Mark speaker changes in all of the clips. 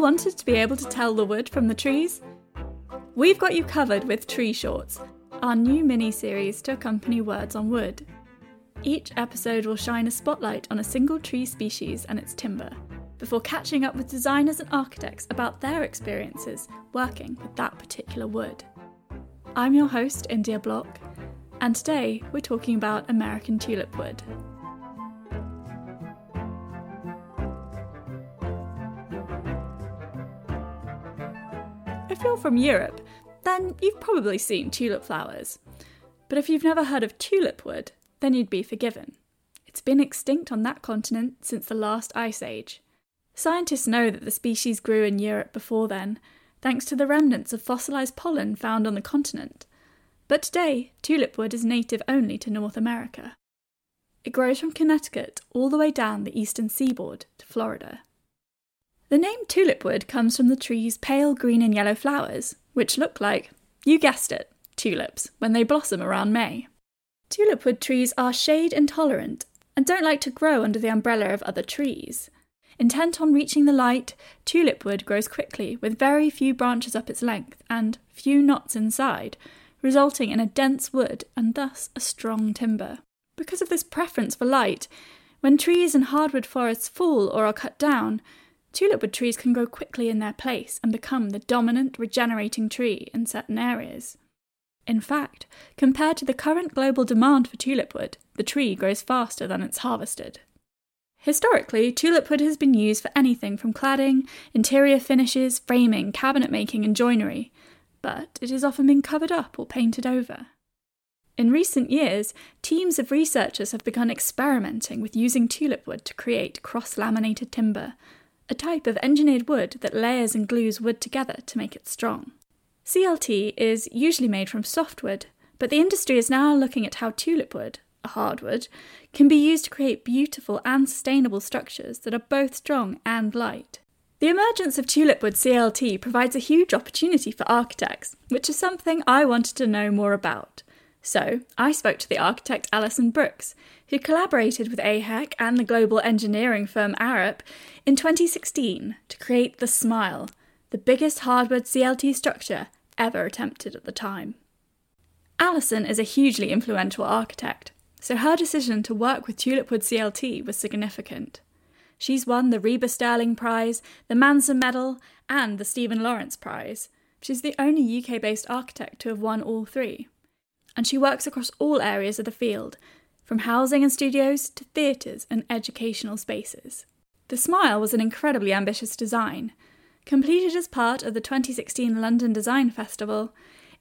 Speaker 1: Wanted to be able to tell the wood from the trees? We've got you covered with Tree Shorts, our new mini series to accompany Words on Wood. Each episode will shine a spotlight on a single tree species and its timber, before catching up with designers and architects about their experiences working with that particular wood. I'm your host, India Block, and today we're talking about American tulip wood. If you're from Europe, then you've probably seen tulip flowers. But if you've never heard of tulip wood, then you'd be forgiven. It's been extinct on that continent since the last ice age. Scientists know that the species grew in Europe before then, thanks to the remnants of fossilised pollen found on the continent. But today, tulip wood is native only to North America. It grows from Connecticut all the way down the eastern seaboard to Florida. The name tulipwood comes from the tree's pale green and yellow flowers, which look like, you guessed it, tulips, when they blossom around May. Tulipwood trees are shade intolerant and don't like to grow under the umbrella of other trees. Intent on reaching the light, tulipwood grows quickly with very few branches up its length and few knots inside, resulting in a dense wood and thus a strong timber. Because of this preference for light, when trees in hardwood forests fall or are cut down, Tulipwood trees can grow quickly in their place and become the dominant regenerating tree in certain areas. In fact, compared to the current global demand for tulipwood, the tree grows faster than it's harvested. Historically, tulipwood has been used for anything from cladding, interior finishes, framing, cabinet making, and joinery, but it has often been covered up or painted over. In recent years, teams of researchers have begun experimenting with using tulipwood to create cross laminated timber, a type of engineered wood that layers and glues wood together to make it strong. CLT is usually made from softwood, but the industry is now looking at how tulip wood, a hardwood, can be used to create beautiful and sustainable structures that are both strong and light. The emergence of tulipwood CLT provides a huge opportunity for architects, which is something I wanted to know more about. So, I spoke to the architect Alison Brooks, who collaborated with AHEC and the global engineering firm Arup in 2016 to create the Smile, the biggest hardwood CLT structure ever attempted at the time. Alison is a hugely influential architect, so her decision to work with Tulipwood CLT was significant. She's won the RIBA Stirling Prize, the Manser Medal, and the Stephen Lawrence Prize. She's the only UK based architect to have won all three and she works across all areas of the field, from housing and studios to theatres and educational spaces. The Smile was an incredibly ambitious design. Completed as part of the 2016 London Design Festival,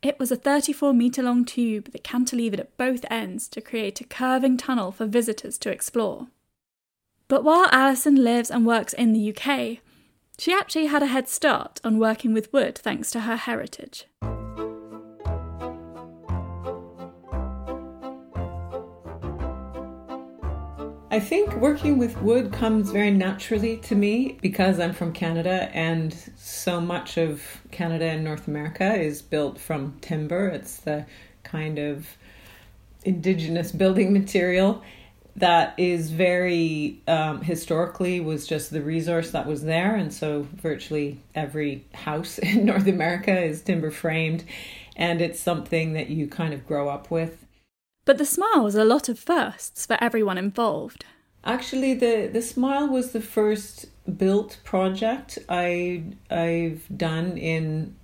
Speaker 1: it was a 34 metre long tube that cantilevered at both ends to create a curving tunnel for visitors to explore. But while Alison lives and works in the UK, she actually had a head start on working with wood thanks to her heritage.
Speaker 2: I think working with wood comes very naturally to me because I'm from Canada and so much of Canada and North America is built from timber. It's the kind of indigenous building material that is very um, historically was just the resource that was there. And so virtually every house in north america is timber framed. And it's something that you kind of grow up with
Speaker 1: but the Smile was a lot of firsts for everyone involved.
Speaker 2: Actually, the, the Smile was the first built project I, I've done in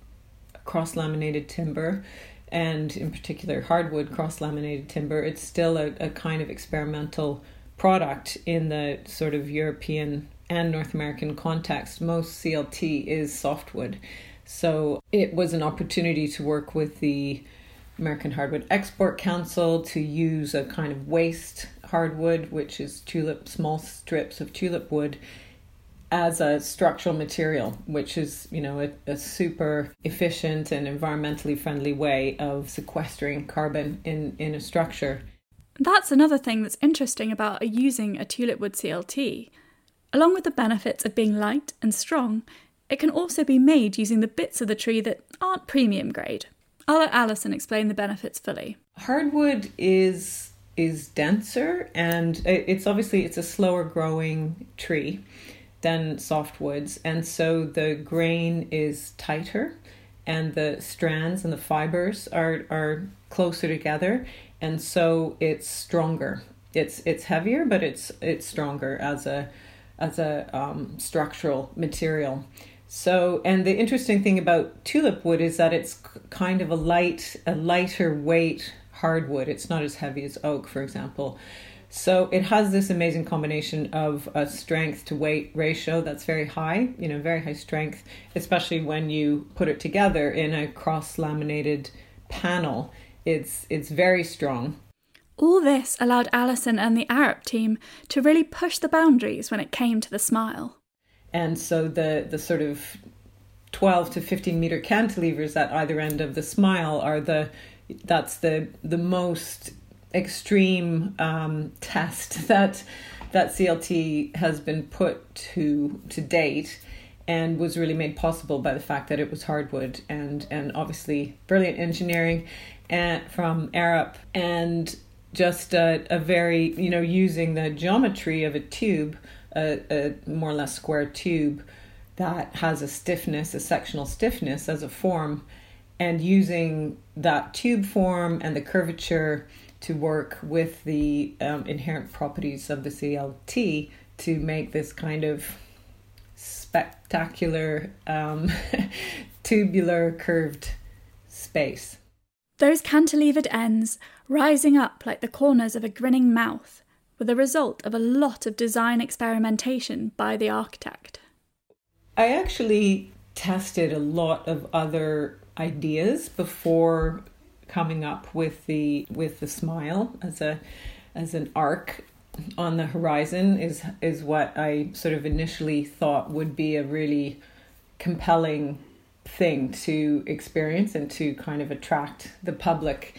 Speaker 2: cross laminated timber and in particular hardwood cross laminated timber. It's still a, a kind of experimental product in the sort of European and North American context. Most CLT is softwood. So it was an opportunity to work with the American Hardwood Export Council to use a kind of waste hardwood, which is tulip, small strips of tulip wood, as a structural material, which is, you know, a, a, super efficient and environmentally friendly way of sequestering carbon in, in a structure.
Speaker 1: That's another thing that's interesting about using a tulip wood CLT. Along with the benefits of being light and strong, it can also be made using the bits of the tree that aren't premium grade. I'll let Alison explain the benefits fully.
Speaker 2: Hardwood is is denser and it's obviously it's a slower growing tree than softwoods, and so the grain is tighter, and the strands and the fibers are are closer together, and so it's stronger. It's it's heavier, but it's it's stronger as a as a um, structural material. So, and the interesting thing about tulip wood is that it's kind of a light, a lighter weight hardwood. It's not as heavy as oak, for example. So it has this amazing combination of a strength to weight ratio that's very high, you know, very high strength, especially when you put it together in a cross laminated panel. It's it's very strong.
Speaker 1: All this allowed Alison and the Arup team to really push the boundaries when it came to the smile.
Speaker 2: And so the the sort of 12 to 15 meter cantilevers at either end of the smile are the that's the the most extreme um, test that that CLT has been put to to date and was really made possible by the fact that it was hardwood and and obviously brilliant engineering and from Arup and just a, a very you know using the geometry of a tube a, a more or less square tube that has a stiffness a sectional stiffness as a form and using that tube form and the curvature to work with the um, inherent properties of the CLT to make this kind of spectacular um, tubular curved space.
Speaker 1: Those cantilevered ends rising up like the corners of a grinning mouth were the result of a lot of design experimentation by the architect.
Speaker 2: I actually tested a lot of other ideas before coming up with the with the smile as a as an arc on the horizon is is what I sort of initially thought would be a really compelling thing to experience and to kind of attract the public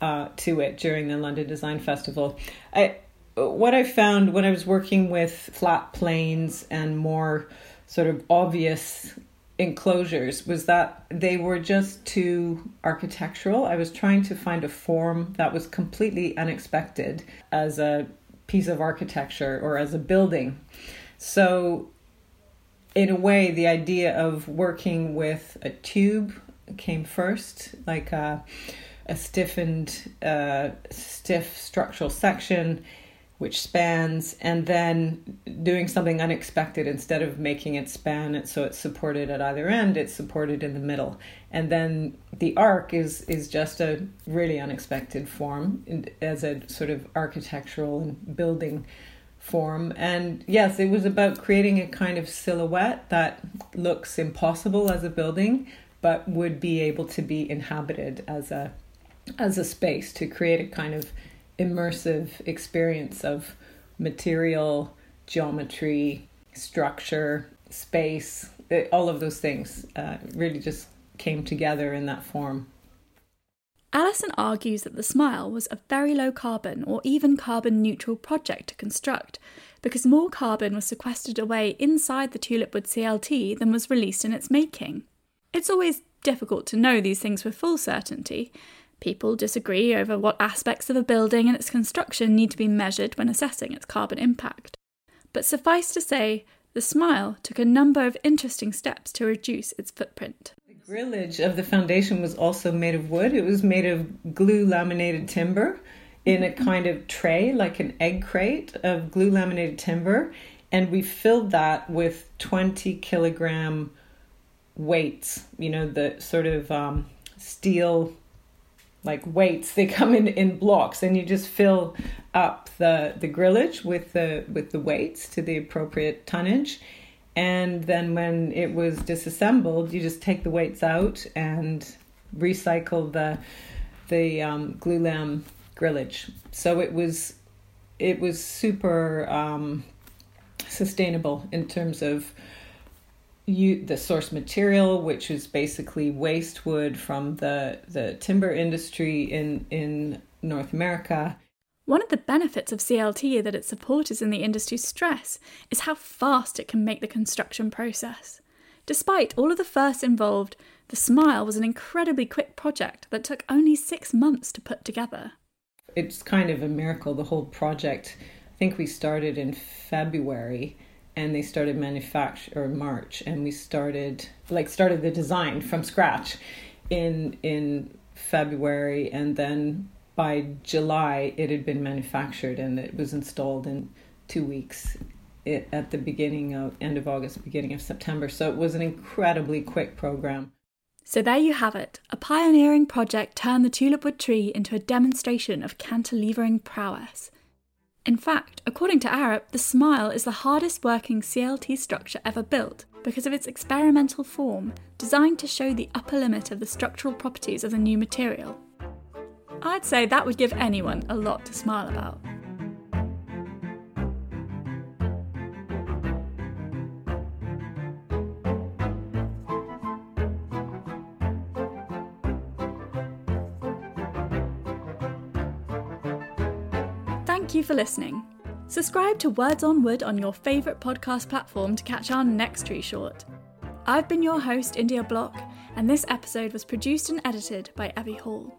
Speaker 2: uh, to it during the London Design Festival. I what I found when I was working with flat planes and more sort of obvious enclosures was that they were just too architectural. I was trying to find a form that was completely unexpected as a piece of architecture or as a building. So, in a way, the idea of working with a tube came first, like a, a stiffened, uh, stiff structural section which spans, and then doing something unexpected instead of making it span it so it's supported at either end, it's supported in the middle. And then the arc is is just a really unexpected form as a sort of architectural and building form. And yes, it was about creating a kind of silhouette that looks impossible as a building, but would be able to be inhabited as a as a space to create a kind of immersive experience of material, geometry, structure, space, all of those things uh, really just came together in that form.
Speaker 1: Alison argues that the Smile was a very low carbon or even carbon neutral project to construct because more carbon was sequestered away inside the tulipwood CLT than was released in its making. It's always difficult to know these things with full certainty, People disagree over what aspects of a building and its construction need to be measured when assessing its carbon impact. But suffice to say, the Smile took a number of interesting steps to reduce its footprint.
Speaker 2: The grillage of the foundation was also made of wood. It was made of glue laminated timber in a kind of tray, like an egg crate of glue laminated timber. And we filled that with 20 kilogram weights, you know, the sort of um, steel like weights they come in in blocks and you just fill up the the grillage with the with the weights to the appropriate tonnage. And then when it was disassembled you just take the weights out and recycle the the um, glulam grillage. So it was it was super um, sustainable in terms of you, the source material, which is basically waste wood from the, the timber industry in, in North America.
Speaker 1: One of the benefits of CLT that its supporters in the industry stress is how fast it can make the construction process. Despite all of the firsts involved, the Smile was an incredibly quick project that took only six months to put together.
Speaker 2: It's kind of a miracle, the whole project. I think we started in February and they started manufacture March, and we started like started the design from scratch in in February, and then by July it had been manufactured and it was installed in two weeks it, at the beginning of end of August, beginning of September. So it was an incredibly quick program.
Speaker 1: So there you have it. A pioneering project turned the tulipwood tree into a demonstration of cantilevering prowess. In fact, according to Arup, the smile is the hardest working CLT structure ever built because of its experimental form, designed to show the upper limit of the structural properties of the new material. I'd say that would give anyone a lot to smile about. Thank you for listening. Subscribe to Words on Wood on your favourite podcast platform to catch our next tree short. I've been your host, India Block, and this episode was produced and edited by Abby Hall.